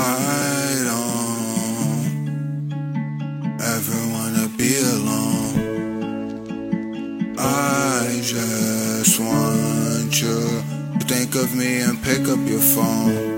I don't ever wanna be alone. I just want you to think of me and pick up your phone.